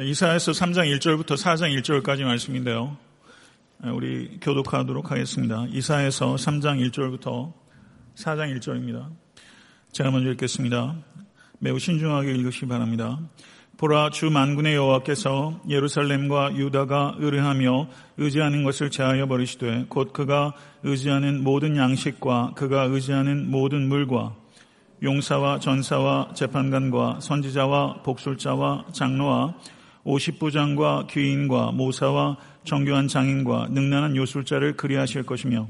이사에서 3장 1절부터 4장 1절까지 말씀인데요. 우리 교독하도록 하겠습니다. 이사에서 3장 1절부터 4장 1절입니다. 제가 먼저 읽겠습니다. 매우 신중하게 읽으시기 바랍니다. 보라 주 만군의 여호와께서 예루살렘과 유다가 의뢰하며 의지하는 것을 제하여 버리시되 곧 그가 의지하는 모든 양식과 그가 의지하는 모든 물과 용사와 전사와 재판관과 선지자와 복술자와 장로와 오십부장과 귀인과 모사와 정교한 장인과 능란한 요술자를 그리하실 것이며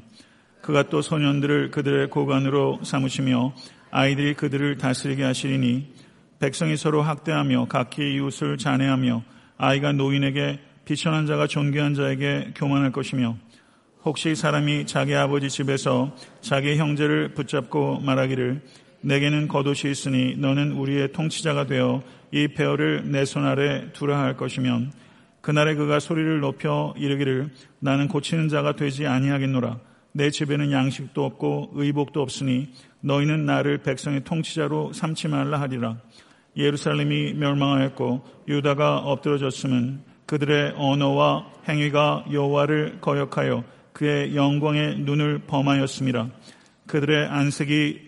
그가 또 소년들을 그들의 고관으로 삼으시며 아이들이 그들을 다스리게 하시리니 백성이 서로 학대하며 각기 이웃을 잔해하며 아이가 노인에게 비천한 자가 존귀한 자에게 교만할 것이며 혹시 사람이 자기 아버지 집에서 자기 형제를 붙잡고 말하기를 내게는 겉옷이 있으니 너는 우리의 통치자가 되어 이 폐허를 내 손 아래 두라 할 것이면 그날에 그가 소리를 높여 이르기를 나는 고치는 자가 되지 아니하겠노라 내 집에는 양식도 없고 의복도 없으니 너희는 나를 백성의 통치자로 삼지 말라 하리라 예루살렘이 멸망하였고 유다가 엎드러졌음은 그들의 언어와 행위가 여호와를 거역하여 그의 영광의 눈을 범하였습니다. 그들의 안색이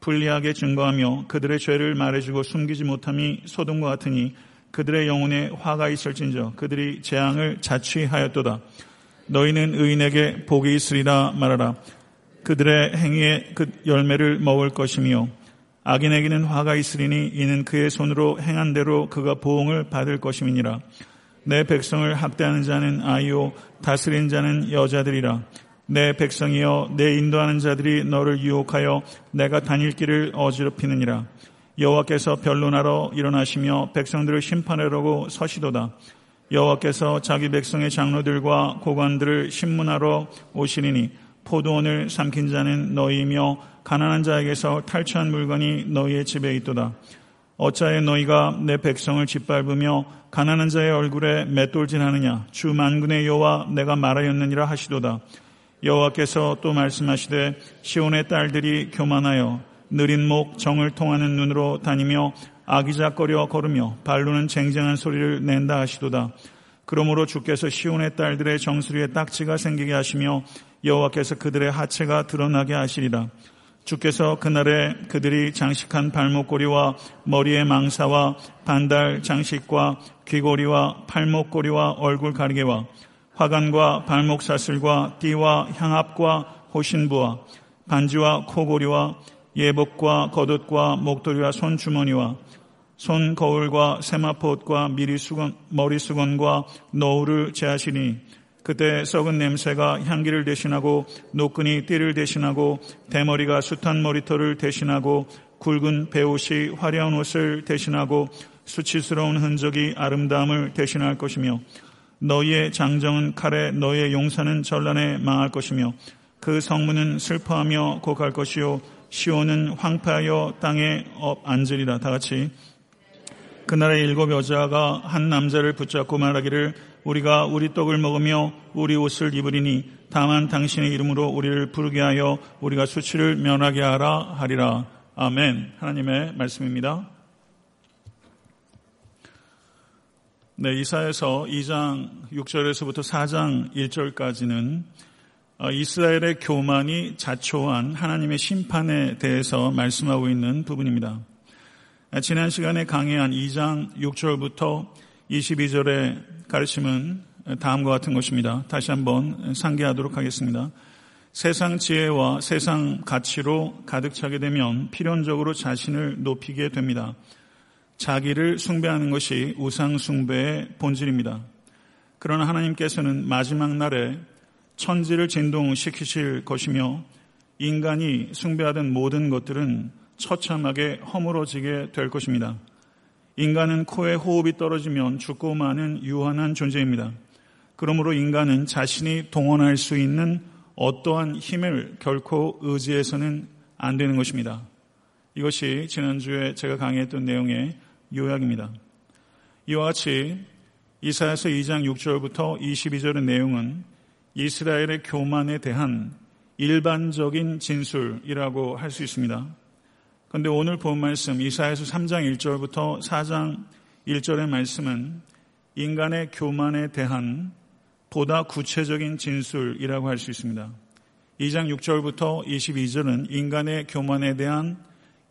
불리하게 증거하며 그들의 죄를 말해주고 숨기지 못함이 소돔과 같으니 그들의 영혼에 화가 있을진저 그들이 재앙을 자취하였도다. 너희는 의인에게 복이 있으리라 말하라. 그들의 행위에 그 열매를 먹을 것이며 악인에게는 화가 있으리니 이는 그의 손으로 행한 대로 그가 보응을 받을 것임이니라. 내 백성을 학대하는 자는 아이요 다스린 자는 여자들이라. 내 백성이여 내 인도하는 자들이 너를 유혹하여 내가 다닐 길을 어지럽히느니라. 여호와께서 변론하러 일어나시며 백성들을 심판하려고 서시도다. 여호와께서 자기 백성의 장로들과 고관들을 신문하러 오시리니 포도원을 삼킨 자는 너희이며 가난한 자에게서 탈취한 물건이 너희의 집에 있도다. 어찌하여 너희가 내 백성을 짓밟으며 가난한 자의 얼굴에 맷돌질하느냐 주 만군의 여호와 내가 말하였느니라 하시도다. 여호와께서 또 말씀하시되 시온의 딸들이 교만하여 느린 목 정을 통하는 눈으로 다니며 아기작거려 걸으며 발로는 쟁쟁한 소리를 낸다 하시도다. 그러므로 주께서 시온의 딸들의 정수리에 딱지가 생기게 하시며 여호와께서 그들의 하체가 드러나게 하시리라. 주께서 그날에 그들이 장식한 발목고리와 머리의 망사와 반달 장식과 귀고리와 팔목고리와 얼굴 가리개와 화관과 발목 사슬과 띠와 향압과 호신부와 반지와 코고리와 예복과 겉옷과 목도리와 손주머니와 손 거울과 세마포옷과 미리 수건, 머리 수건과 노을을 제하시니 그때 썩은 냄새가 향기를 대신하고 노끈이 띠를 대신하고 대머리가 숱한 머리털을 대신하고 굵은 배옷이 화려한 옷을 대신하고 수치스러운 흔적이 아름다움을 대신할 것이며 너희의 장정은 칼에 너희의 용사는 전란에 망할 것이며 그 성문은 슬퍼하며 곡할 것이요 시온은 황폐하여 땅에 엎 앉으리라. 다 같이 그날의 일곱 여자가 한 남자를 붙잡고 말하기를 우리가 우리 떡을 먹으며 우리 옷을 입으리니 다만 당신의 이름으로 우리를 부르게 하여 우리가 수치를 면하게 하라 하리라. 아멘. 하나님의 말씀입니다. 네, 이사에서 2장 6절에서부터 4장 1절까지는 어, 이스라엘의 교만이 자초한 하나님의 심판에 대해서 말씀하고 있는 부분입니다. 지난 시간에 강의한 2장 6절부터 22절의 가르침은 다음과 같은 것입니다. 다시 한번 상기하도록 하겠습니다. 세상 지혜와 세상 가치로 가득 차게 되면 필연적으로 자신을 높이게 됩니다. 자기를 숭배하는 것이 우상 숭배의 본질입니다. 그러나 하나님께서는 마지막 날에 천지를 진동시키실 것이며 인간이 숭배하던 모든 것들은 처참하게 허물어지게 될 것입니다. 인간은 코에 호흡이 떨어지면 죽고 마는 유한한 존재입니다. 그러므로 인간은 자신이 동원할 수 있는 어떠한 힘을 결코 의지해서는 안 되는 것입니다. 이것이 지난주에 제가 강의했던 내용의 요약입니다. 이와 같이 이사야서 2장 6절부터 22절의 내용은 이스라엘의 교만에 대한 일반적인 진술이라고 할 수 있습니다. 그런데 오늘 본 말씀 이사야서 3장 1절부터 4장 1절의 말씀은 인간의 교만에 대한 보다 구체적인 진술이라고 할 수 있습니다. 2장 6절부터 22절은 인간의 교만에 대한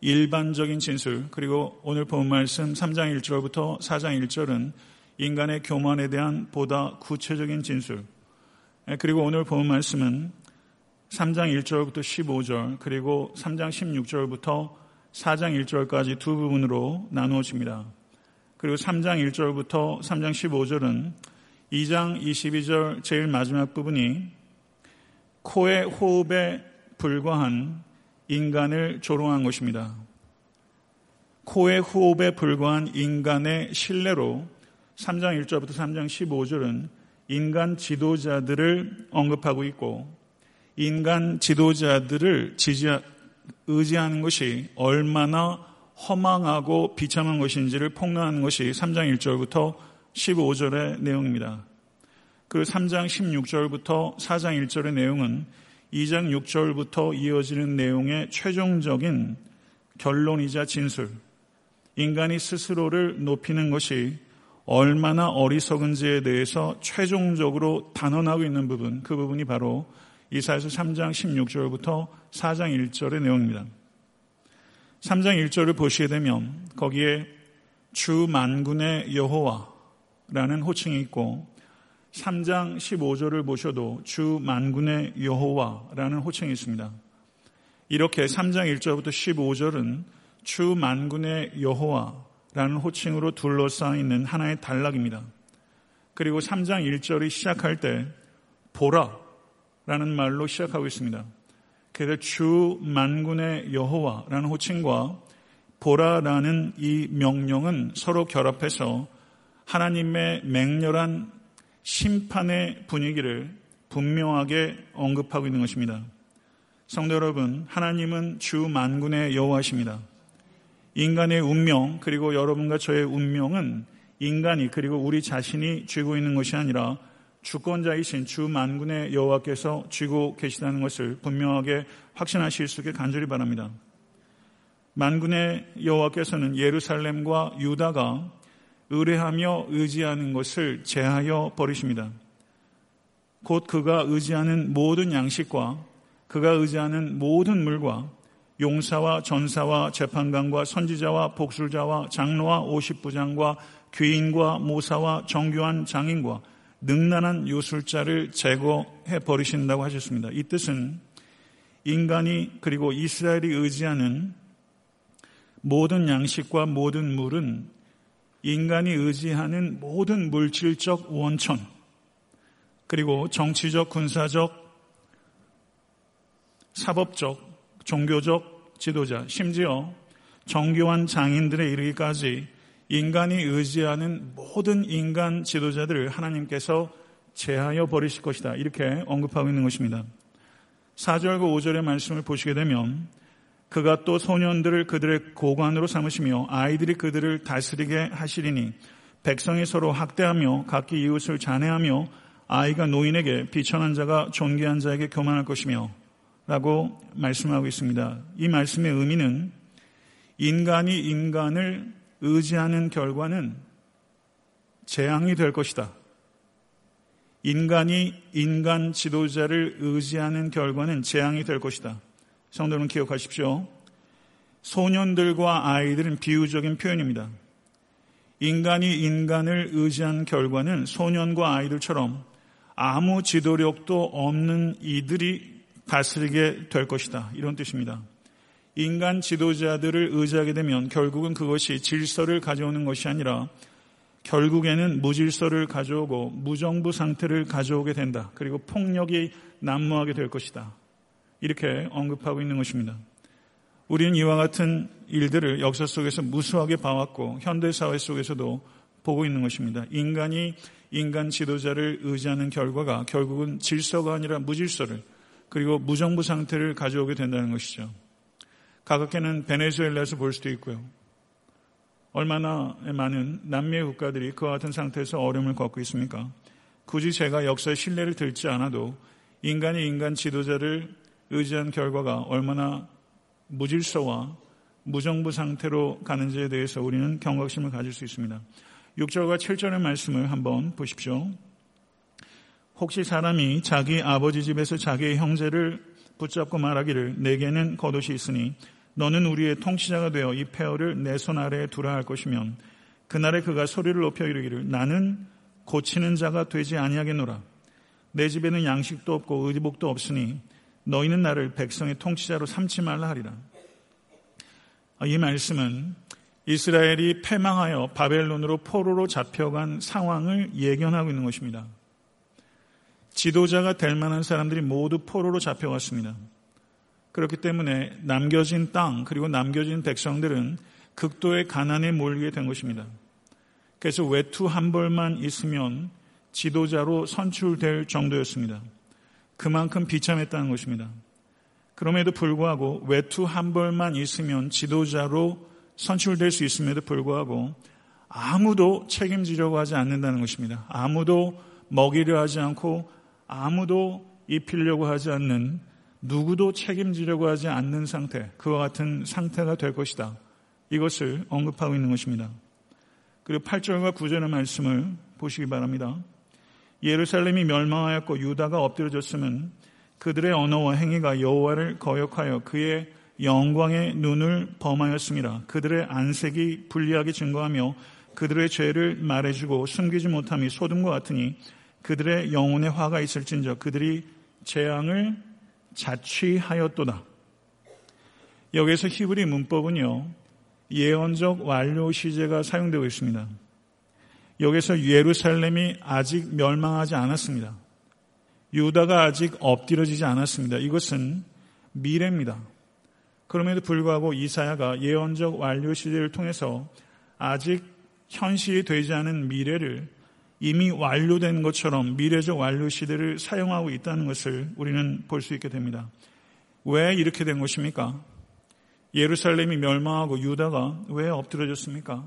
일반적인 진술, 그리고 오늘 본 말씀 3장 1절부터 4장 1절은 인간의 교만에 대한 보다 구체적인 진술, 그리고 오늘 본 말씀은 3장 1절부터 15절, 그리고 3장 16절부터 4장 1절까지 두 부분으로 나누어집니다. 그리고 3장 1절부터 3장 15절은 2장 22절 제일 마지막 부분이 코의 호흡에 불과한 인간을 조롱한 것입니다. 코의 호흡에 불과한 인간의 신뢰로 3장 1절부터 3장 15절은 인간 지도자들을 언급하고 있고 인간 지도자들을 지지, 의지하는 것이 얼마나 허망하고 비참한 것인지를 폭로하는 것이 3장 1절부터 15절의 내용입니다. 그 3장 16절부터 4장 1절의 내용은 2장 6절부터 이어지는 내용의 최종적인 결론이자 진술. 인간이 스스로를 높이는 것이 얼마나 어리석은지에 대해서 최종적으로 단언하고 있는 부분, 그 부분이 바로 이사에서 3장 16절부터 4장 1절의 내용입니다. 3장 1절을 보시게 되면 거기에 주 만군의 여호와라는 호칭이 있고 3장 15절을 보셔도 주 만군의 여호와라는 호칭이 있습니다. 이렇게 3장 1절부터 15절은 주 만군의 여호와라는 호칭으로 둘러싸여 있는 하나의 단락입니다. 그리고 3장 1절이 시작할 때 보라 라는 말로 시작하고 있습니다. 그래서 주 만군의 여호와라는 호칭과 보라라는 이 명령은 서로 결합해서 하나님의 맹렬한 심판의 분위기를 분명하게 언급하고 있는 것입니다. 성도 여러분, 하나님은 주 만군의 여호와십니다. 인간의 운명 그리고 여러분과 저의 운명은 인간이 그리고 우리 자신이 쥐고 있는 것이 아니라 주권자이신 주 만군의 여호와께서 쥐고 계시다는 것을 분명하게 확신하실 수 있게 간절히 바랍니다. 만군의 여호와께서는 예루살렘과 유다가 의뢰하며 의지하는 것을 제하여 버리십니다. 곧 그가 의지하는 모든 양식과 그가 의지하는 모든 물과 용사와 전사와 재판관과 선지자와 복술자와 장로와 오십부장과 귀인과 모사와 정교한 장인과 능란한 요술자를 제거해 버리신다고 하셨습니다. 이 뜻은 인간이 그리고 이스라엘이 의지하는 모든 양식과 모든 물은 인간이 의지하는 모든 물질적 원천 그리고 정치적, 군사적, 사법적, 종교적 지도자, 심지어 정교한 장인들에 이르기까지 인간이 의지하는 모든 인간 지도자들을 하나님께서 제하여 버리실 것이다. 이렇게 언급하고 있는 것입니다. 4절과 5절의 말씀을 보시게 되면 그가 또 소년들을 그들의 고관으로 삼으시며 아이들이 그들을 다스리게 하시리니 백성이 서로 학대하며 각기 이웃을 잔해하며 아이가 노인에게 비천한 자가 존귀한 자에게 교만할 것이며 라고 말씀하고 있습니다. 이 말씀의 의미는 인간이 인간을 의지하는 결과는 재앙이 될 것이다. 인간이 인간 지도자를 의지하는 결과는 재앙이 될 것이다. 성도는 기억하십시오. 소년들과 아이들은 비유적인 표현입니다. 인간이 인간을 의지한 결과는 소년과 아이들처럼 아무 지도력도 없는 이들이 다스리게 될 것이다. 이런 뜻입니다. 인간 지도자들을 의지하게 되면 결국은 그것이 질서를 가져오는 것이 아니라 결국에는 무질서를 가져오고 무정부 상태를 가져오게 된다. 그리고 폭력이 난무하게 될 것이다. 이렇게 언급하고 있는 것입니다. 우리는 이와 같은 일들을 역사 속에서 무수하게 봐왔고 현대 사회 속에서도 보고 있는 것입니다. 인간이 인간 지도자를 의지하는 결과가 결국은 질서가 아니라 무질서를 그리고 무정부 상태를 가져오게 된다는 것이죠. 가깝게는 베네수엘라에서 볼 수도 있고요. 얼마나 많은 남미의 국가들이 그와 같은 상태에서 어려움을 겪고 있습니까? 굳이 제가 역사의 신뢰를 들지 않아도 인간이 인간 지도자를 의지한 결과가 얼마나 무질서와 무정부 상태로 가는지에 대해서 우리는 경각심을 가질 수 있습니다. 6절과 7절의 말씀을 한번 보십시오. 혹시 사람이 자기 아버지 집에서 자기의 형제를 붙잡고 말하기를 내게는 겉옷이 있으니 너는 우리의 통치자가 되어 이 폐허를 내 손 아래에 두라 할 것이면 그날에 그가 소리를 높여 이르기를 나는 고치는 자가 되지 아니하겠노라 내 집에는 양식도 없고 의복도 없으니 너희는 나를 백성의 통치자로 삼지 말라 하리라. 이 말씀은 이스라엘이 패망하여 바벨론으로 포로로 잡혀간 상황을 예견하고 있는 것입니다. 지도자가 될 만한 사람들이 모두 포로로 잡혀갔습니다. 그렇기 때문에 남겨진 땅 그리고 남겨진 백성들은 극도의 가난에 몰리게 된 것입니다. 그래서 외투 한 벌만 있으면 지도자로 선출될 정도였습니다. 그만큼 비참했다는 것입니다. 그럼에도 불구하고 외투 한 벌만 있으면 지도자로 선출될 수 있음에도 불구하고 아무도 책임지려고 하지 않는다는 것입니다. 아무도 먹이려 하지 않고 아무도 입히려고 하지 않는 누구도 책임지려고 하지 않는 상태, 그와 같은 상태가 될 것이다. 이것을 언급하고 있는 것입니다. 그리고 8절과 9절의 말씀을 보시기 바랍니다. 예루살렘이 멸망하였고 유다가 엎드려졌으면 그들의 언어와 행위가 여호와를 거역하여 그의 영광의 눈을 범하였습니다. 그들의 안색이 불리하게 증거하며 그들의 죄를 말해주고 숨기지 못함이 소돔과 같으니 그들의 영혼에 화가 있을진저 그들이 재앙을 자취하였도다. 여기서 히브리 문법은요 예언적 완료 시제가 사용되고 있습니다. 여기서 예루살렘이 아직 멸망하지 않았습니다. 유다가 아직 엎드려지지 않았습니다. 이것은 미래입니다. 그럼에도 불구하고 이사야가 예언적 완료 시대를 통해서 아직 현실이 되지 않은 미래를 이미 완료된 것처럼 미래적 완료 시대를 사용하고 있다는 것을 우리는 볼 수 있게 됩니다. 왜 이렇게 된 것입니까? 예루살렘이 멸망하고 유다가 왜 엎드려졌습니까?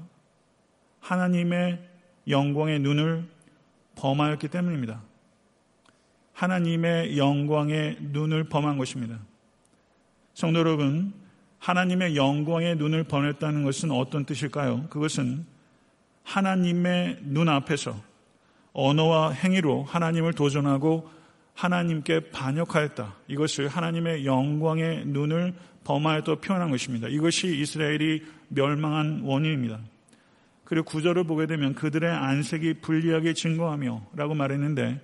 하나님의 영광의 눈을 범하였기 때문입니다. 하나님의 영광의 눈을 범한 것입니다. 성도 여러분, 하나님의 영광의 눈을 번했다는 것은 어떤 뜻일까요? 그것은 하나님의 눈 앞에서 언어와 행위로 하나님을 도전하고 하나님께 반역하였다. 이것을 하나님의 영광의 눈을 범하였다 표현한 것입니다. 이것이 이스라엘이 멸망한 원인입니다. 그리고 구절을 보게 되면 그들의 안색이 불리하게 증거하며 라고 말했는데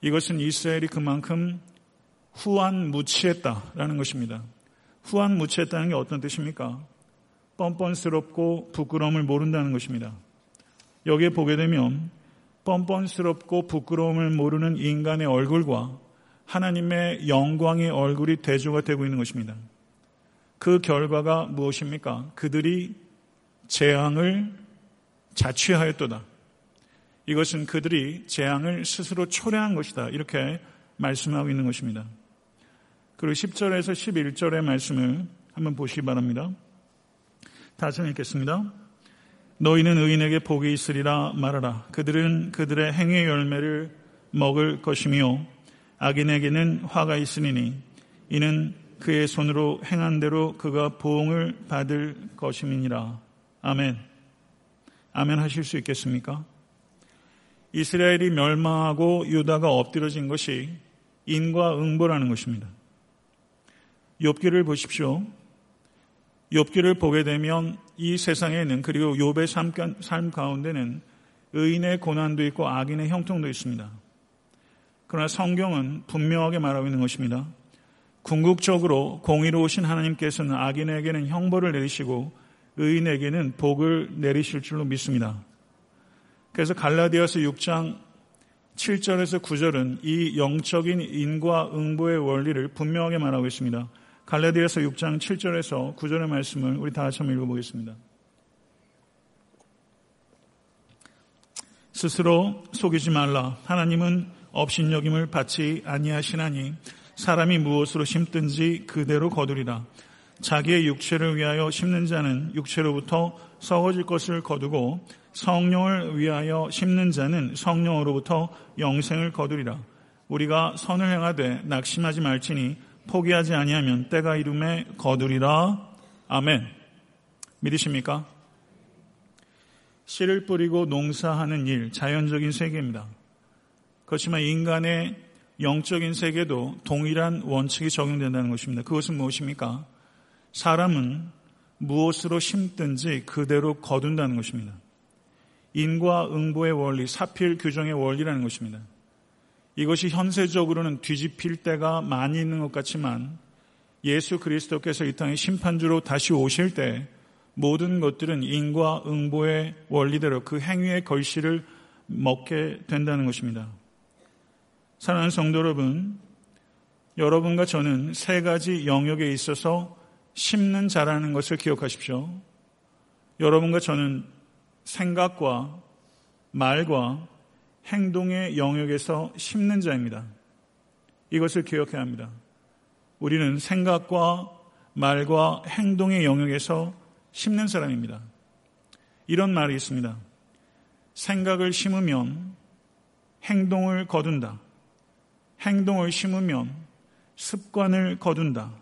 이것은 이스라엘이 그만큼 후한 무치했다라는 것입니다. 후한 무치했다는 게 어떤 뜻입니까? 뻔뻔스럽고 부끄러움을 모른다는 것입니다. 여기에 보게 되면 뻔뻔스럽고 부끄러움을 모르는 인간의 얼굴과 하나님의 영광의 얼굴이 대조가 되고 있는 것입니다. 그 결과가 무엇입니까? 그들이 재앙을 자취하였도다. 이것은 그들이 재앙을 스스로 초래한 것이다. 이렇게 말씀하고 있는 것입니다. 그리고 10절에서 11절의 말씀을 한번 보시기 바랍니다. 다시 읽겠습니다. 너희는 의인에게 복이 있으리라 말하라. 그들은 그들의 행위의 열매를 먹을 것이며 악인에게는 화가 있으니 이는 그의 손으로 행한 대로 그가 보응을 받을 것임이니라. 아멘. 아멘 하실 수 있겠습니까? 이스라엘이 멸망하고 유다가 엎드려진 것이 인과응보라는 것입니다. 욥기를 보십시오. 욥기를 보게 되면 이 세상에는 그리고 욥의 삶 가운데는 의인의 고난도 있고 악인의 형통도 있습니다. 그러나 성경은 분명하게 말하고 있는 것입니다. 궁극적으로 공의로우신 하나님께서는 악인에게는 형벌을 내리시고 의인에게는 복을 내리실 줄로 믿습니다. 그래서 갈라디아서 6장 7절에서 9절은 이 영적인 인과 응보의 원리를 분명하게 말하고 있습니다. 갈라디아서 6장 7절에서 9절의 말씀을 우리 다 같이 한번 읽어보겠습니다. 스스로 속이지 말라. 하나님은 업신여김을 받지 아니하시나니 사람이 무엇으로 심든지 그대로 거두리라. 자기의 육체를 위하여 심는 자는 육체로부터 썩어질 것을 거두고 성령을 위하여 심는 자는 성령으로부터 영생을 거두리라. 우리가 선을 행하되 낙심하지 말지니 포기하지 아니하면 때가 이름에 거두리라. 아멘. 믿으십니까? 씨를 뿌리고 농사하는 일, 자연적인 세계입니다. 그렇지만 인간의 영적인 세계도 동일한 원칙이 적용된다는 것입니다. 그것은 무엇입니까? 사람은 무엇으로 심든지 그대로 거둔다는 것입니다. 인과 응보의 원리, 사필 규정의 원리라는 것입니다. 이것이 현세적으로는 뒤집힐 때가 많이 있는 것 같지만 예수 그리스도께서 이 땅에 심판주로 다시 오실 때 모든 것들은 인과 응보의 원리대로 그 행위의 걸씨를 먹게 된다는 것입니다. 사랑하는 성도 여러분, 여러분과 저는 세 가지 영역에 있어서 심는 자라는 것을 기억하십시오. 여러분과 저는 생각과 말과 행동의 영역에서 심는 자입니다. 이것을 기억해야 합니다. 우리는 생각과 말과 행동의 영역에서 심는 사람입니다. 이런 말이 있습니다. 생각을 심으면 행동을 거둔다. 행동을 심으면 습관을 거둔다.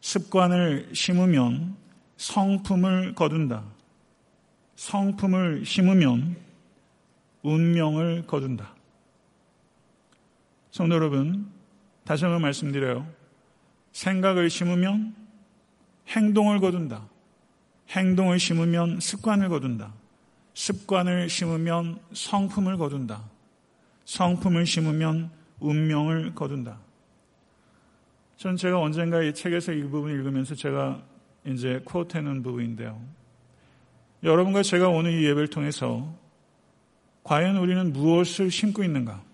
습관을 심으면 성품을 거둔다. 성품을 심으면 운명을 거둔다. 성도 여러분, 다시 한번 말씀드려요. 생각을 심으면 행동을 거둔다. 행동을 심으면 습관을 거둔다. 습관을 심으면 성품을 거둔다. 성품을 심으면 운명을 거둔다. 전 제가 언젠가 이 책에서 이 부분을 읽으면서 제가 이제 코트해놓은 부분인데요. 여러분과 제가 오늘 이 예배를 통해서 과연 우리는 무엇을 심고 있는가?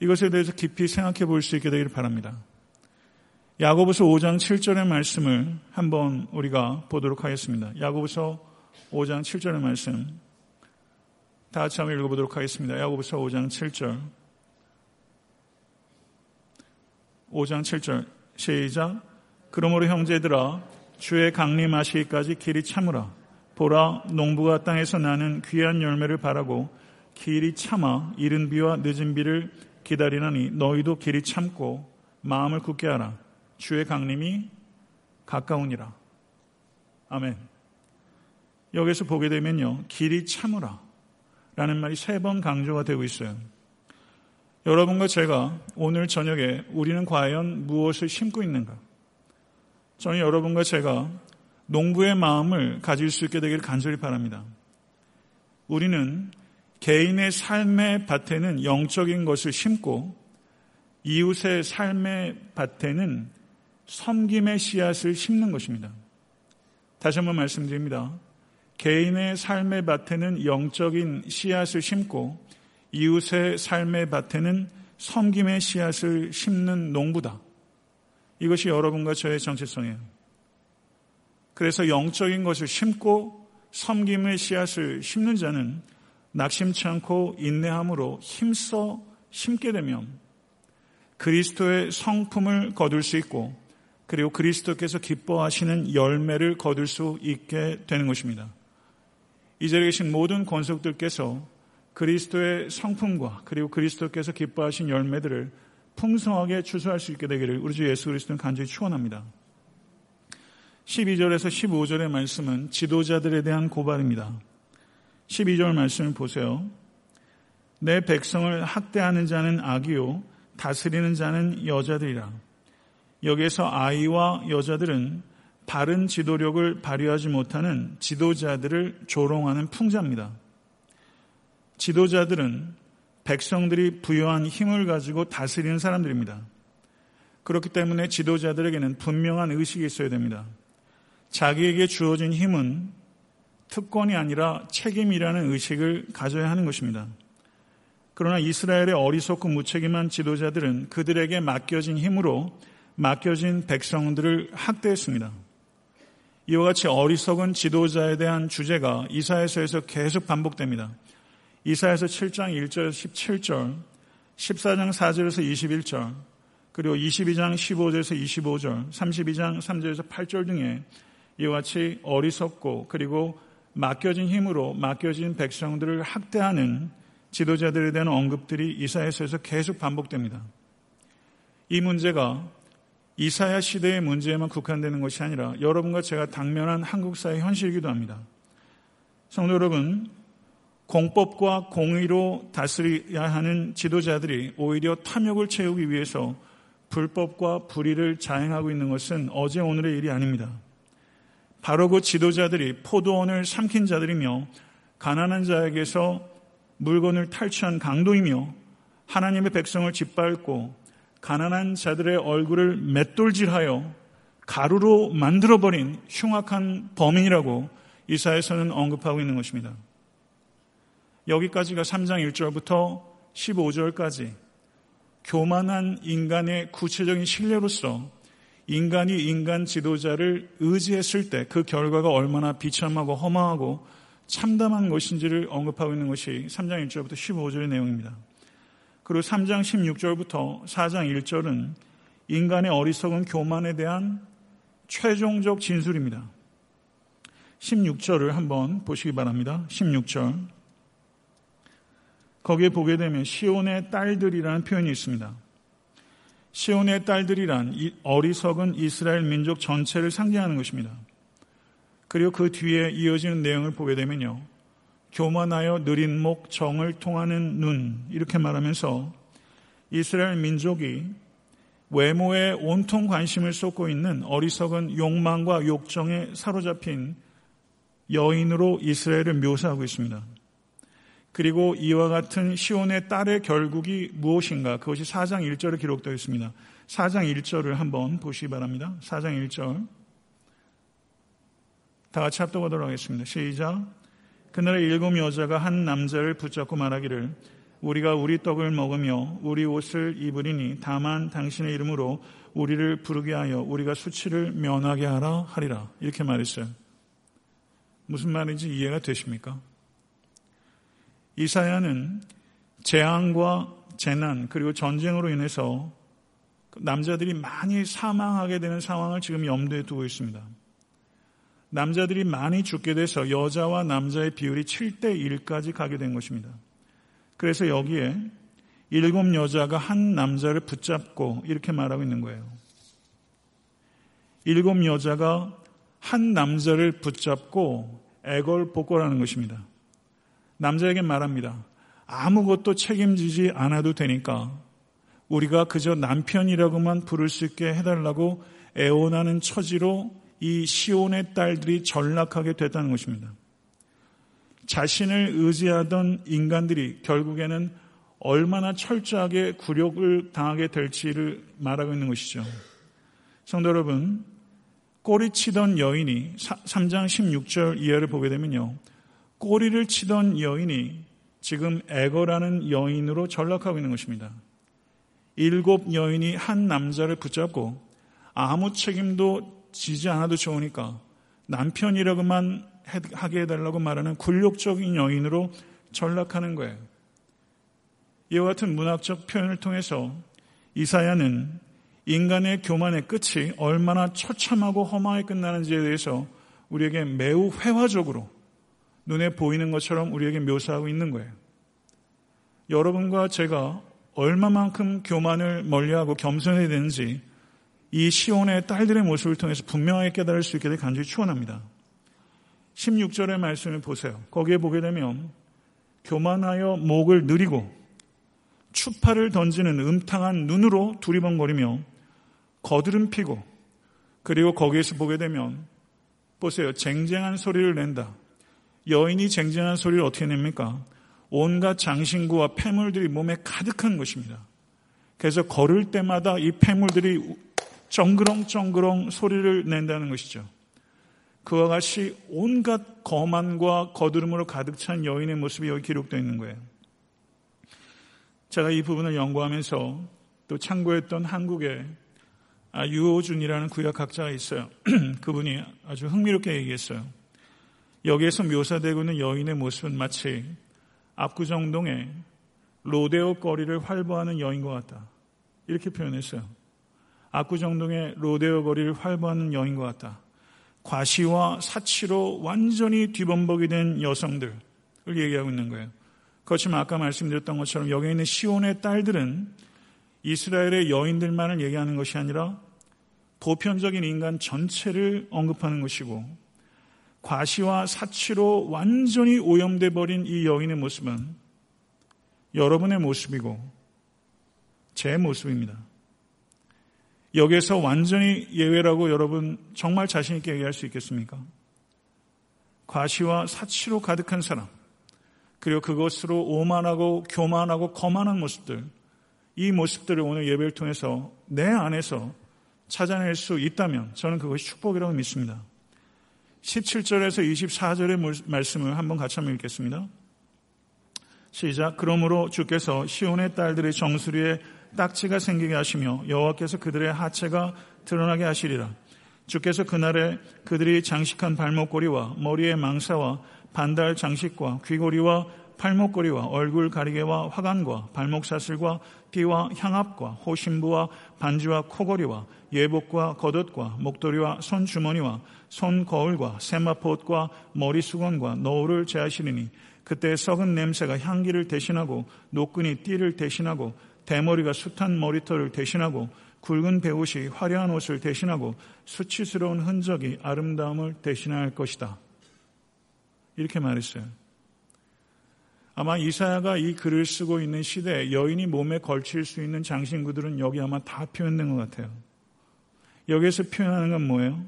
이것에 대해서 깊이 생각해 볼 수 있게 되기를 바랍니다. 야고보서 5장 7절의 말씀을 한번 우리가 보도록 하겠습니다. 야고보서 5장 7절의 말씀 다 같이 한번 읽어보도록 하겠습니다. 야고보서 5장 7절 5장 7절 시작 그러므로 형제들아 주의 강림하시기까지 길이 참으라 보라 농부가 땅에서 나는 귀한 열매를 바라고 길이 참아 이른 비와 늦은 비를 기다리나니 너희도 길이 참고 마음을 굳게 하라 주의 강림이 가까우니라. 아멘. 여기서 보게 되면요. 길이 참으라. 라는 말이 세 번 강조가 되고 있어요. 여러분과 제가 오늘 저녁에 우리는 과연 무엇을 심고 있는가? 저는 여러분과 제가 농부의 마음을 가질 수 있게 되기를 간절히 바랍니다. 우리는 개인의 삶의 밭에는 영적인 것을 심고 이웃의 삶의 밭에는 섬김의 씨앗을 심는 것입니다. 다시 한번 말씀드립니다. 개인의 삶의 밭에는 영적인 씨앗을 심고 이웃의 삶의 밭에는 섬김의 씨앗을 심는 농부다. 이것이 여러분과 저의 정체성이에요. 그래서 영적인 것을 심고 섬김의 씨앗을 심는 자는 낙심치 않고 인내함으로 힘써 심게 되면 그리스도의 성품을 거둘 수 있고 그리고 그리스도께서 기뻐하시는 열매를 거둘 수 있게 되는 것입니다. 이 자리에 계신 모든 권속들께서 그리스도의 성품과 그리고 그리스도께서 기뻐하신 열매들을 풍성하게 추수할 수 있게 되기를 우리 주 예수 그리스도는 간절히 축원합니다. 12절에서 15절의 말씀은 지도자들에 대한 고발입니다. 12절 말씀을 보세요. 내 백성을 학대하는 자는 악이요 다스리는 자는 여자들이라. 여기에서 아이와 여자들은 바른 지도력을 발휘하지 못하는 지도자들을 조롱하는 풍자입니다. 지도자들은 백성들이 부여한 힘을 가지고 다스리는 사람들입니다. 그렇기 때문에 지도자들에게는 분명한 의식이 있어야 됩니다. 자기에게 주어진 힘은 특권이 아니라 책임이라는 의식을 가져야 하는 것입니다. 그러나 이스라엘의 어리석고 무책임한 지도자들은 그들에게 맡겨진 힘으로 맡겨진 백성들을 학대했습니다. 이와 같이 어리석은 지도자에 대한 주제가 이사에서에서 계속 반복됩니다. 이사에서 7장 1절 17절, 14장 4절에서 21절, 그리고 22장 15절에서 25절, 32장 3절에서 8절 등에 이와 같이 어리석고 그리고 맡겨진 힘으로 맡겨진 백성들을 학대하는 지도자들에 대한 언급들이 이사에서에서 계속 반복됩니다. 이 문제가 이사야 시대의 문제에만 국한되는 것이 아니라 여러분과 제가 당면한 한국 사회 현실이기도 합니다. 성도 여러분, 공법과 공의로 다스려야 하는 지도자들이 오히려 탐욕을 채우기 위해서 불법과 불의를 자행하고 있는 것은 어제 오늘의 일이 아닙니다. 바로 그 지도자들이 포도원을 삼킨 자들이며 가난한 자에게서 물건을 탈취한 강도이며 하나님의 백성을 짓밟고 가난한 자들의 얼굴을 맷돌질하여 가루로 만들어버린 흉악한 범인이라고 이사에서는 언급하고 있는 것입니다. 여기까지가 3장 1절부터 15절까지 교만한 인간의 구체적인 신뢰로서 인간이 인간 지도자를 의지했을 때 그 결과가 얼마나 비참하고 허망하고 참담한 것인지를 언급하고 있는 것이 3장 1절부터 15절의 내용입니다. 그리고 3장 16절부터 4장 1절은 인간의 어리석은 교만에 대한 최종적 진술입니다. 16절을 한번 보시기 바랍니다. 16절. 거기에 보게 되면 시온의 딸들이라는 표현이 있습니다. 시온의 딸들이란 어리석은 이스라엘 민족 전체를 상징하는 것입니다. 그리고 그 뒤에 이어지는 내용을 보게 되면요. 교만하여 느린 목, 정을 통하는 눈, 이렇게 말하면서 이스라엘 민족이 외모에 온통 관심을 쏟고 있는 어리석은 욕망과 욕정에 사로잡힌 여인으로 이스라엘을 묘사하고 있습니다. 그리고 이와 같은 시온의 딸의 결국이 무엇인가? 그것이 4장 1절에 기록되어 있습니다. 4장 1절을 한번 보시기 바랍니다. 4장 1절. 다 같이 합독하도록 하겠습니다. 시작. 그날에 일곱 여자가 한 남자를 붙잡고 말하기를 우리가 우리 떡을 먹으며 우리 옷을 입으리니 다만 당신의 이름으로 우리를 부르게 하여 우리가 수치를 면하게 하라 하리라. 이렇게 말했어요. 무슨 말인지 이해가 되십니까? 이사야는 재앙과 재난 그리고 전쟁으로 인해서 남자들이 많이 사망하게 되는 상황을 지금 염두에 두고 있습니다. 남자들이 많이 죽게 돼서 여자와 남자의 비율이 7대 1까지 가게 된 것입니다. 그래서 여기에 일곱 여자가 한 남자를 붙잡고 이렇게 말하고 있는 거예요. 일곱 여자가 한 남자를 붙잡고 애걸복걸하는 것입니다. 남자에게 말합니다. 아무것도 책임지지 않아도 되니까 우리가 그저 남편이라고만 부를 수 있게 해달라고 애원하는 처지로 이 시온의 딸들이 전락하게 됐다는 것입니다. 자신을 의지하던 인간들이 결국에는 얼마나 철저하게 굴욕을 당하게 될지를 말하고 있는 것이죠. 성도 여러분, 꼬리 치던 여인이 3장 16절 이하를 보게 되면요. 꼬리를 치던 여인이 지금 애거라는 여인으로 전락하고 있는 것입니다. 일곱 여인이 한 남자를 붙잡고 아무 책임도 지지 않아도 좋으니까 남편이라고만 하게 해달라고 말하는 굴욕적인 여인으로 전락하는 거예요. 이와 같은 문학적 표현을 통해서 이사야는 인간의 교만의 끝이 얼마나 처참하고 험하게 끝나는지에 대해서 우리에게 매우 회화적으로 눈에 보이는 것처럼 우리에게 묘사하고 있는 거예요. 여러분과 제가 얼마만큼 교만을 멀리하고 겸손해야 되는지 이 시온의 딸들의 모습을 통해서 분명하게 깨달을 수 있게 되 간절히 축원합니다. 16절의 말씀을 보세요. 거기에 보게 되면 교만하여 목을 느리고 추파를 던지는 음탕한 눈으로 두리번거리며 거드름 피고 그리고 거기에서 보게 되면 보세요. 쟁쟁한 소리를 낸다. 여인이 쟁쟁한 소리를 어떻게 냅니까? 온갖 장신구와 폐물들이 몸에 가득한 것입니다. 그래서 걸을 때마다 이 폐물들이 정그렁정그렁 소리를 낸다는 것이죠. 그와 같이 온갖 거만과 거드름으로 가득 찬 여인의 모습이 여기 기록되어 있는 거예요. 제가 이 부분을 연구하면서 또 참고했던 한국의 아, 유호준이라는 구약학자가 있어요. 그분이 아주 흥미롭게 얘기했어요. 여기에서 묘사되고 있는 여인의 모습은 마치 압구정동의 로데오 거리를 활보하는 여인과 같다. 이렇게 표현했어요. 압구정동의 로데오 거리를 활보하는 여인과 같다. 과시와 사치로 완전히 뒤범벅이 된 여성들을 얘기하고 있는 거예요. 그렇지만 아까 말씀드렸던 것처럼 여기 있는 시온의 딸들은 이스라엘의 여인들만을 얘기하는 것이 아니라 보편적인 인간 전체를 언급하는 것이고 과시와 사치로 완전히 오염돼 버린 이 여인의 모습은 여러분의 모습이고 제 모습입니다. 여기에서 완전히 예외라고 여러분 정말 자신있게 얘기할 수 있겠습니까? 과시와 사치로 가득한 사람, 그리고 그것으로 오만하고 교만하고 거만한 모습들, 이 모습들을 오늘 예배를 통해서 내 안에서 찾아낼 수 있다면 저는 그것이 축복이라고 믿습니다. 17절에서 24절의 말씀을 한번 같이 한번 읽겠습니다. 시작. 그러므로 주께서 시온의 딸들의 정수리에 딱지가 생기게 하시며 여호와께서 그들의 하체가 드러나게 하시리라. 주께서 그날에 그들이 장식한 발목걸이와 머리의 망사와 반달 장식과 귀걸이와 팔목걸이와 얼굴 가리개와 화관과 발목 사슬과 띠와 향압과 호신부와 반지와 코걸이와 예복과 겉옷과 목도리와 손주머니와 손거울과 세마포옷과 머리수건과 노을을 제하시리니 그때 썩은 냄새가 향기를 대신하고 노끈이 띠를 대신하고 대머리가 숱한 머리털을 대신하고 굵은 배옷이 화려한 옷을 대신하고 수치스러운 흔적이 아름다움을 대신할 것이다. 이렇게 말했어요. 아마 이사야가 이 글을 쓰고 있는 시대에 여인이 몸에 걸칠 수 있는 장신구들은 여기 아마 다 표현된 것 같아요. 여기에서 표현하는 건 뭐예요?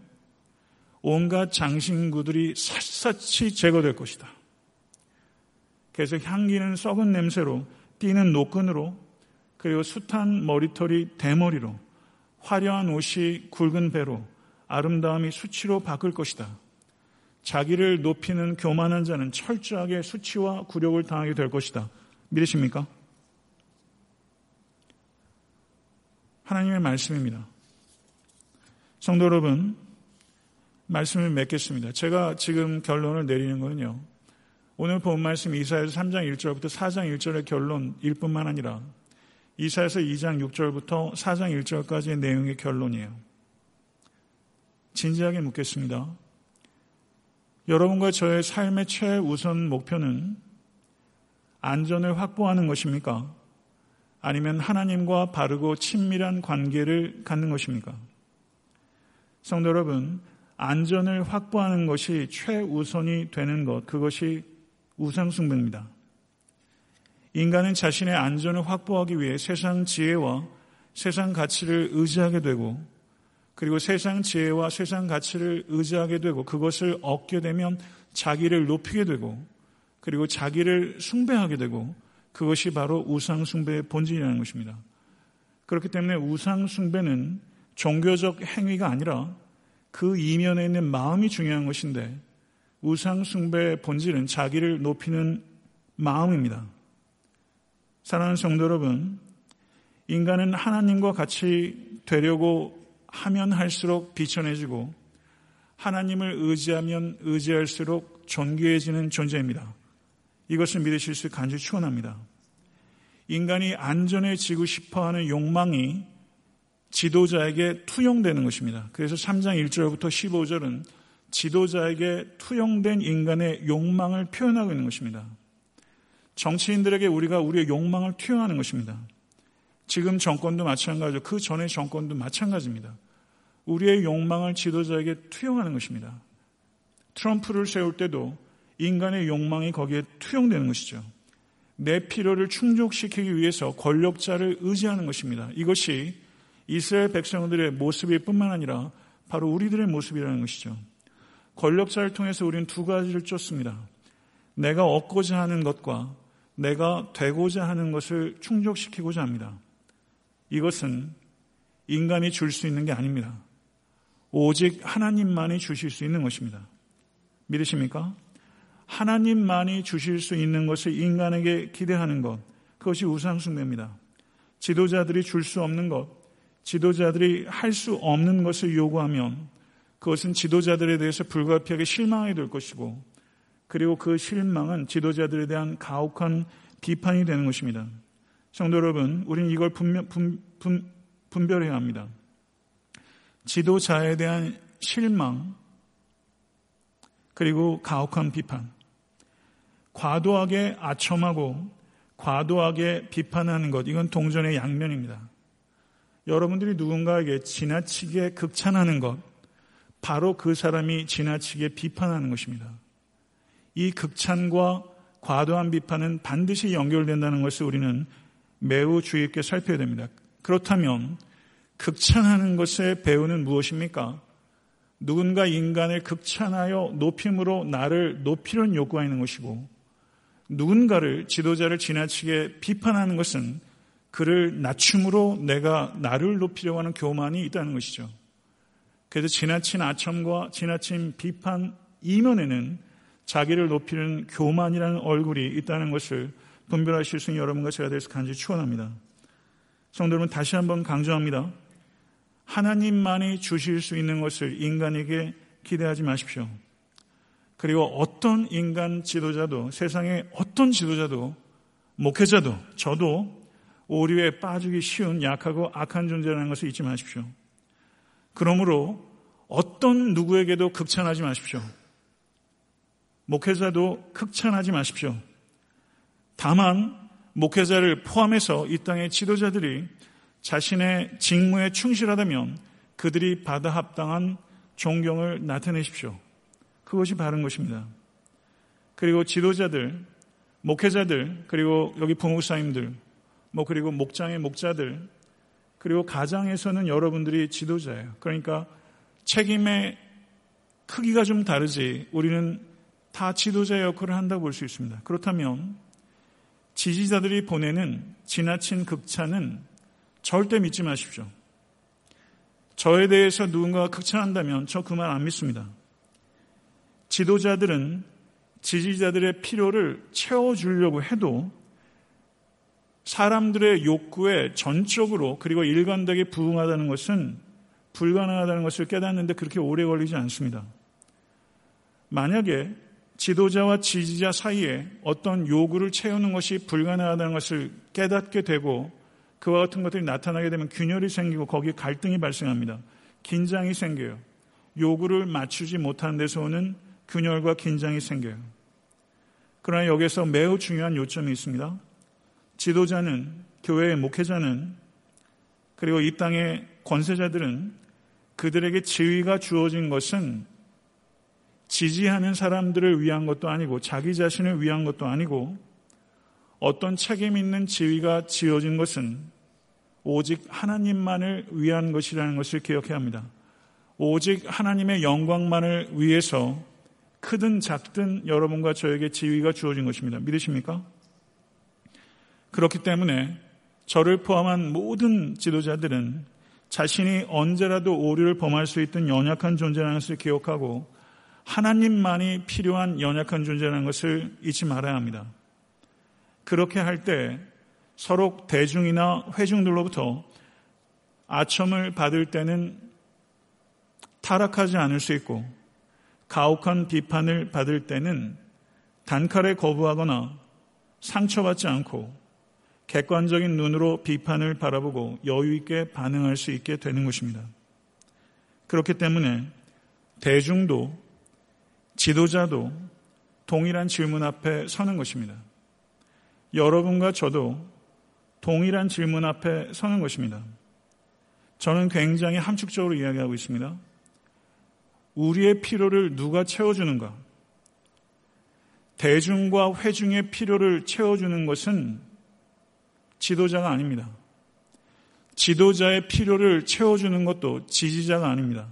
온갖 장신구들이 샅샅이 제거될 것이다. 그래서 향기는 썩은 냄새로, 뛰는 노끈으로, 그리고 숱한 머리털이 대머리로, 화려한 옷이 굵은 배로, 아름다움이 수치로 바꿀 것이다. 자기를 높이는 교만한 자는 철저하게 수치와 굴욕을 당하게 될 것이다. 믿으십니까? 하나님의 말씀입니다. 성도 여러분, 말씀을 맺겠습니다. 제가 지금 결론을 내리는 거는요. 오늘 본 말씀 이사에서 3장 1절부터 4장 1절의 결론일 뿐만 아니라 이사에서 2장 6절부터 4장 1절까지의 내용의 결론이에요. 진지하게 묻겠습니다. 여러분과 저의 삶의 최우선 목표는 안전을 확보하는 것입니까? 아니면 하나님과 바르고 친밀한 관계를 갖는 것입니까? 성도 여러분, 안전을 확보하는 것이 최우선이 되는 것, 그것이 우상숭배입니다. 인간은 자신의 안전을 확보하기 위해 세상 지혜와 세상 가치를 의지하게 되고 그리고 세상 지혜와 세상 가치를 의지하게 되고 그것을 얻게 되면 자기를 높이게 되고 그리고 자기를 숭배하게 되고 그것이 바로 우상 숭배의 본질이라는 것입니다. 그렇기 때문에 우상 숭배는 종교적 행위가 아니라 그 이면에 있는 마음이 중요한 것인데 우상 숭배의 본질은 자기를 높이는 마음입니다. 사랑하는 성도 여러분, 인간은 하나님과 같이 되려고 하면 할수록 비천해지고 하나님을 의지하면 의지할수록 존귀해지는 존재입니다. 이것을 믿으실 수 간절히 축원합니다. 인간이 안전해지고 싶어 하는 욕망이 지도자에게 투영되는 것입니다. 그래서 3장 1절부터 15절은 지도자에게 투영된 인간의 욕망을 표현하고 있는 것입니다. 정치인들에게 우리가 우리의 욕망을 투영하는 것입니다. 지금 정권도 마찬가지고 그 전의 정권도 마찬가지입니다. 우리의 욕망을 지도자에게 투영하는 것입니다. 트럼프를 세울 때도 인간의 욕망이 거기에 투영되는 것이죠. 내 필요를 충족시키기 위해서 권력자를 의지하는 것입니다. 이것이 이스라엘 백성들의 모습일 뿐만 아니라 바로 우리들의 모습이라는 것이죠. 권력자를 통해서 우리는 두 가지를 쫓습니다. 내가 얻고자 하는 것과 내가 되고자 하는 것을 충족시키고자 합니다. 이것은 인간이 줄 수 있는 게 아닙니다. 오직 하나님만이 주실 수 있는 것입니다. 믿으십니까? 하나님만이 주실 수 있는 것을 인간에게 기대하는 것, 그것이 우상숭배입니다. 지도자들이 줄 수 없는 것, 지도자들이 할 수 없는 것을 요구하면 그것은 지도자들에 대해서 불가피하게 실망하게 될 것이고, 그리고 그 실망은 지도자들에 대한 가혹한 비판이 되는 것입니다. 성도 여러분, 우리는 이걸 분명, 분, 분, 분별해야 합니다. 지도자에 대한 실망, 그리고 가혹한 비판. 과도하게 아첨하고 과도하게 비판하는 것, 이건 동전의 양면입니다. 여러분들이 누군가에게 지나치게 극찬하는 것, 바로 그 사람이 지나치게 비판하는 것입니다. 이 극찬과 과도한 비판은 반드시 연결된다는 것을 우리는 매우 주의 깊게 살펴야 됩니다. 그렇다면 극찬하는 것의 배우는 무엇입니까? 누군가 인간을 극찬하여 높임으로 나를 높이는 요구가 있는 것이고 누군가를 지도자를 지나치게 비판하는 것은 그를 낮춤으로 내가 나를 높이려고 하는 교만이 있다는 것이죠. 그래서 지나친 아첨과 지나친 비판 이면에는 자기를 높이는 교만이라는 얼굴이 있다는 것을 분별하실 수 있는 여러분과 제가 되서 간절히 축원합니다. 성도 여러분 다시 한번 강조합니다. 하나님만이 주실 수 있는 것을 인간에게 기대하지 마십시오. 그리고 어떤 인간 지도자도 세상의 어떤 지도자도 목회자도 저도 오류에 빠지기 쉬운 약하고 악한 존재라는 것을 잊지 마십시오. 그러므로 어떤 누구에게도 극찬하지 마십시오. 목회자도 극찬하지 마십시오. 다만 목회자를 포함해서 이 땅의 지도자들이 자신의 직무에 충실하다면 그들이 받아 합당한 존경을 나타내십시오. 그것이 바른 것입니다. 그리고 지도자들, 목회자들, 그리고 여기 부목사님들, 뭐 그리고 목장의 목자들, 그리고 가장에서는 여러분들이 지도자예요. 그러니까 책임의 크기가 좀 다르지 우리는 다 지도자 역할을 한다고 볼 수 있습니다. 그렇다면 지지자들이 보내는 지나친 극찬은 절대 믿지 마십시오. 저에 대해서 누군가가 극찬한다면 저 그 말 안 믿습니다. 지도자들은 지지자들의 필요를 채워주려고 해도 사람들의 욕구에 전적으로 그리고 일관되게 부응하다는 것은 불가능하다는 것을 깨닫는데 그렇게 오래 걸리지 않습니다. 만약에 지도자와 지지자 사이에 어떤 요구를 채우는 것이 불가능하다는 것을 깨닫게 되고 그와 같은 것들이 나타나게 되면 균열이 생기고 거기에 갈등이 발생합니다. 긴장이 생겨요. 요구를 맞추지 못하는 데서 오는 균열과 긴장이 생겨요. 그러나 여기서 매우 중요한 요점이 있습니다. 지도자는, 교회의 목회자는, 그리고 이 땅의 권세자들은 그들에게 지위가 주어진 것은 지지하는 사람들을 위한 것도 아니고 자기 자신을 위한 것도 아니고 어떤 책임 있는 지위가 지어진 것은 오직 하나님만을 위한 것이라는 것을 기억해야 합니다. 오직 하나님의 영광만을 위해서 크든 작든 여러분과 저에게 지위가 주어진 것입니다. 믿으십니까? 그렇기 때문에 저를 포함한 모든 지도자들은 자신이 언제라도 오류를 범할 수 있던 연약한 존재라는 것을 기억하고 하나님만이 필요한 연약한 존재라는 것을 잊지 말아야 합니다. 그렇게 할 때 서로 대중이나 회중들로부터 아첨을 받을 때는 타락하지 않을 수 있고 가혹한 비판을 받을 때는 단칼에 거부하거나 상처받지 않고 객관적인 눈으로 비판을 바라보고 여유 있게 반응할 수 있게 되는 것입니다. 그렇기 때문에 대중도 지도자도 동일한 질문 앞에 서는 것입니다. 여러분과 저도 동일한 질문 앞에 서는 것입니다. 저는 굉장히 함축적으로 이야기하고 있습니다. 우리의 필요를 누가 채워주는가? 대중과 회중의 필요를 채워주는 것은 지도자가 아닙니다. 지도자의 필요를 채워주는 것도 지지자가 아닙니다.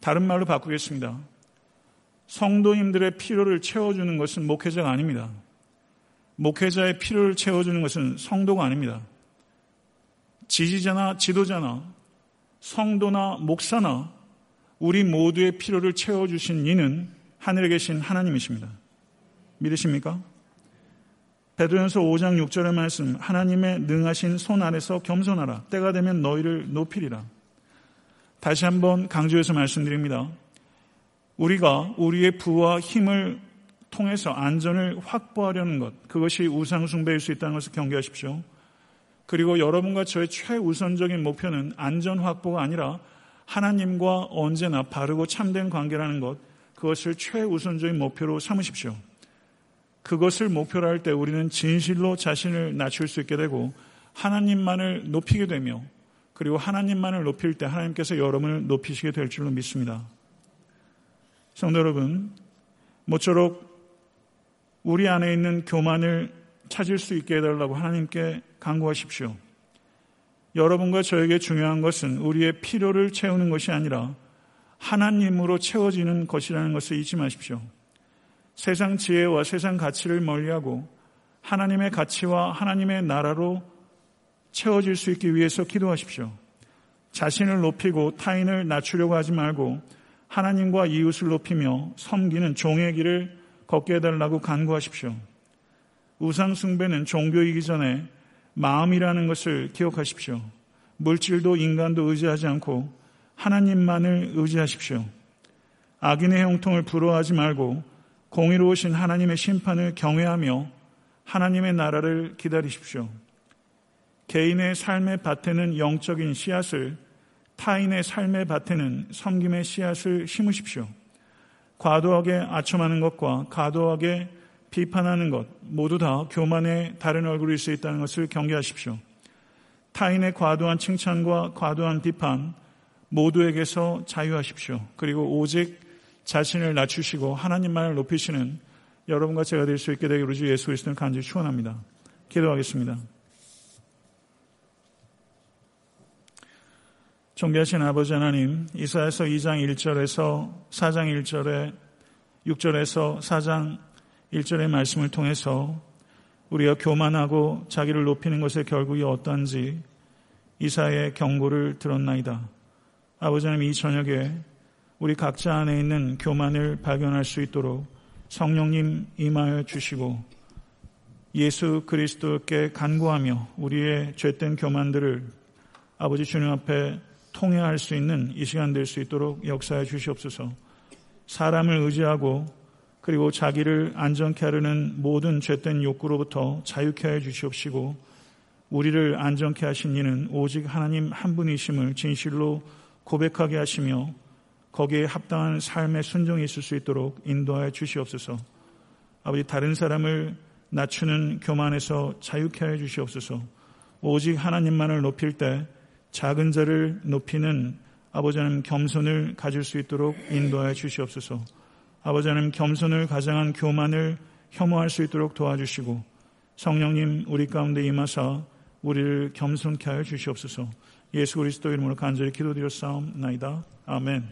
다른 말로 바꾸겠습니다. 성도님들의 필요를 채워주는 것은 목회자가 아닙니다. 목회자의 필요를 채워주는 것은 성도가 아닙니다. 지지자나 지도자나 성도나 목사나 우리 모두의 필요를 채워주신 이는 하늘에 계신 하나님이십니다. 믿으십니까? 베드로전서 5장 6절의 말씀 하나님의 능하신 손 아래서 겸손하라 때가 되면 너희를 높이리라. 다시 한번 강조해서 말씀드립니다. 우리가 우리의 부와 힘을 통해서 안전을 확보하려는 것, 그것이 우상숭배일 수 있다는 것을 경계하십시오. 그리고 여러분과 저의 최우선적인 목표는 안전 확보가 아니라 하나님과 언제나 바르고 참된 관계라는 것, 그것을 최우선적인 목표로 삼으십시오. 그것을 목표로 할 때 우리는 진실로 자신을 낮출 수 있게 되고 하나님만을 높이게 되며 그리고 하나님만을 높일 때 하나님께서 여러분을 높이시게 될 줄로 믿습니다. 성도 여러분, 모쪼록 우리 안에 있는 교만을 찾을 수 있게 해달라고 하나님께 간구하십시오. 여러분과 저에게 중요한 것은 우리의 필요를 채우는 것이 아니라 하나님으로 채워지는 것이라는 것을 잊지 마십시오. 세상 지혜와 세상 가치를 멀리하고 하나님의 가치와 하나님의 나라로 채워질 수 있기 위해서 기도하십시오. 자신을 높이고 타인을 낮추려고 하지 말고 하나님과 이웃을 높이며 섬기는 종의 길을 걷게 해달라고 간구하십시오. 우상숭배는 종교이기 전에 마음이라는 것을 기억하십시오. 물질도 인간도 의지하지 않고 하나님만을 의지하십시오. 악인의 형통을 부러워하지 말고 공의로우신 하나님의 심판을 경외하며 하나님의 나라를 기다리십시오. 개인의 삶의 밭에는 영적인 씨앗을, 타인의 삶의 밭에는 섬김의 씨앗을 심으십시오. 과도하게 아첨하는 것과 과도하게 비판하는 것 모두 다 교만의 다른 얼굴일 수 있다는 것을 경계하십시오. 타인의 과도한 칭찬과 과도한 비판 모두에게서 자유하십시오. 그리고 오직 자신을 낮추시고 하나님만을 높이시는 여러분과 제가 될 수 있게 되기로 주 예수 그리스도를 간절히 축원합니다. 기도하겠습니다. 존귀하신 아버지 하나님, 이사에서 2장 1절에서 4장 1절에 6절에서 4장 1절의 말씀을 통해서 우리가 교만하고 자기를 높이는 것의 결국이 어떠한지 이사의 경고를 들었나이다. 아버지 하나님 이 저녁에 우리 각자 안에 있는 교만을 발견할 수 있도록 성령님 임하여 주시고 예수 그리스도께 간구하며 우리의 죄된 교만들을 아버지 주님 앞에 통해할 수 있는 이 시간 될 수 있도록 역사해 주시옵소서. 사람을 의지하고 그리고 자기를 안전케 하려는 모든 죄된 욕구로부터 자유케 해 주시옵시고 우리를 안전케 하신 이는 오직 하나님 한 분이심을 진실로 고백하게 하시며 거기에 합당한 삶의 순종이 있을 수 있도록 인도하여 주시옵소서. 아버지 다른 사람을 낮추는 교만에서 자유케 하여 주시옵소서. 오직 하나님만을 높일 때 작은 자를 높이는 아버지 하나님 겸손을 가질 수 있도록 인도하여 주시옵소서. 아버지 하나님 겸손을 가장한 교만을 혐오할 수 있도록 도와주시고 성령님 우리 가운데 임하사 우리를 겸손케 하여 주시옵소서. 예수 그리스도 이름으로 간절히 기도드렸사옵나이다. 아멘.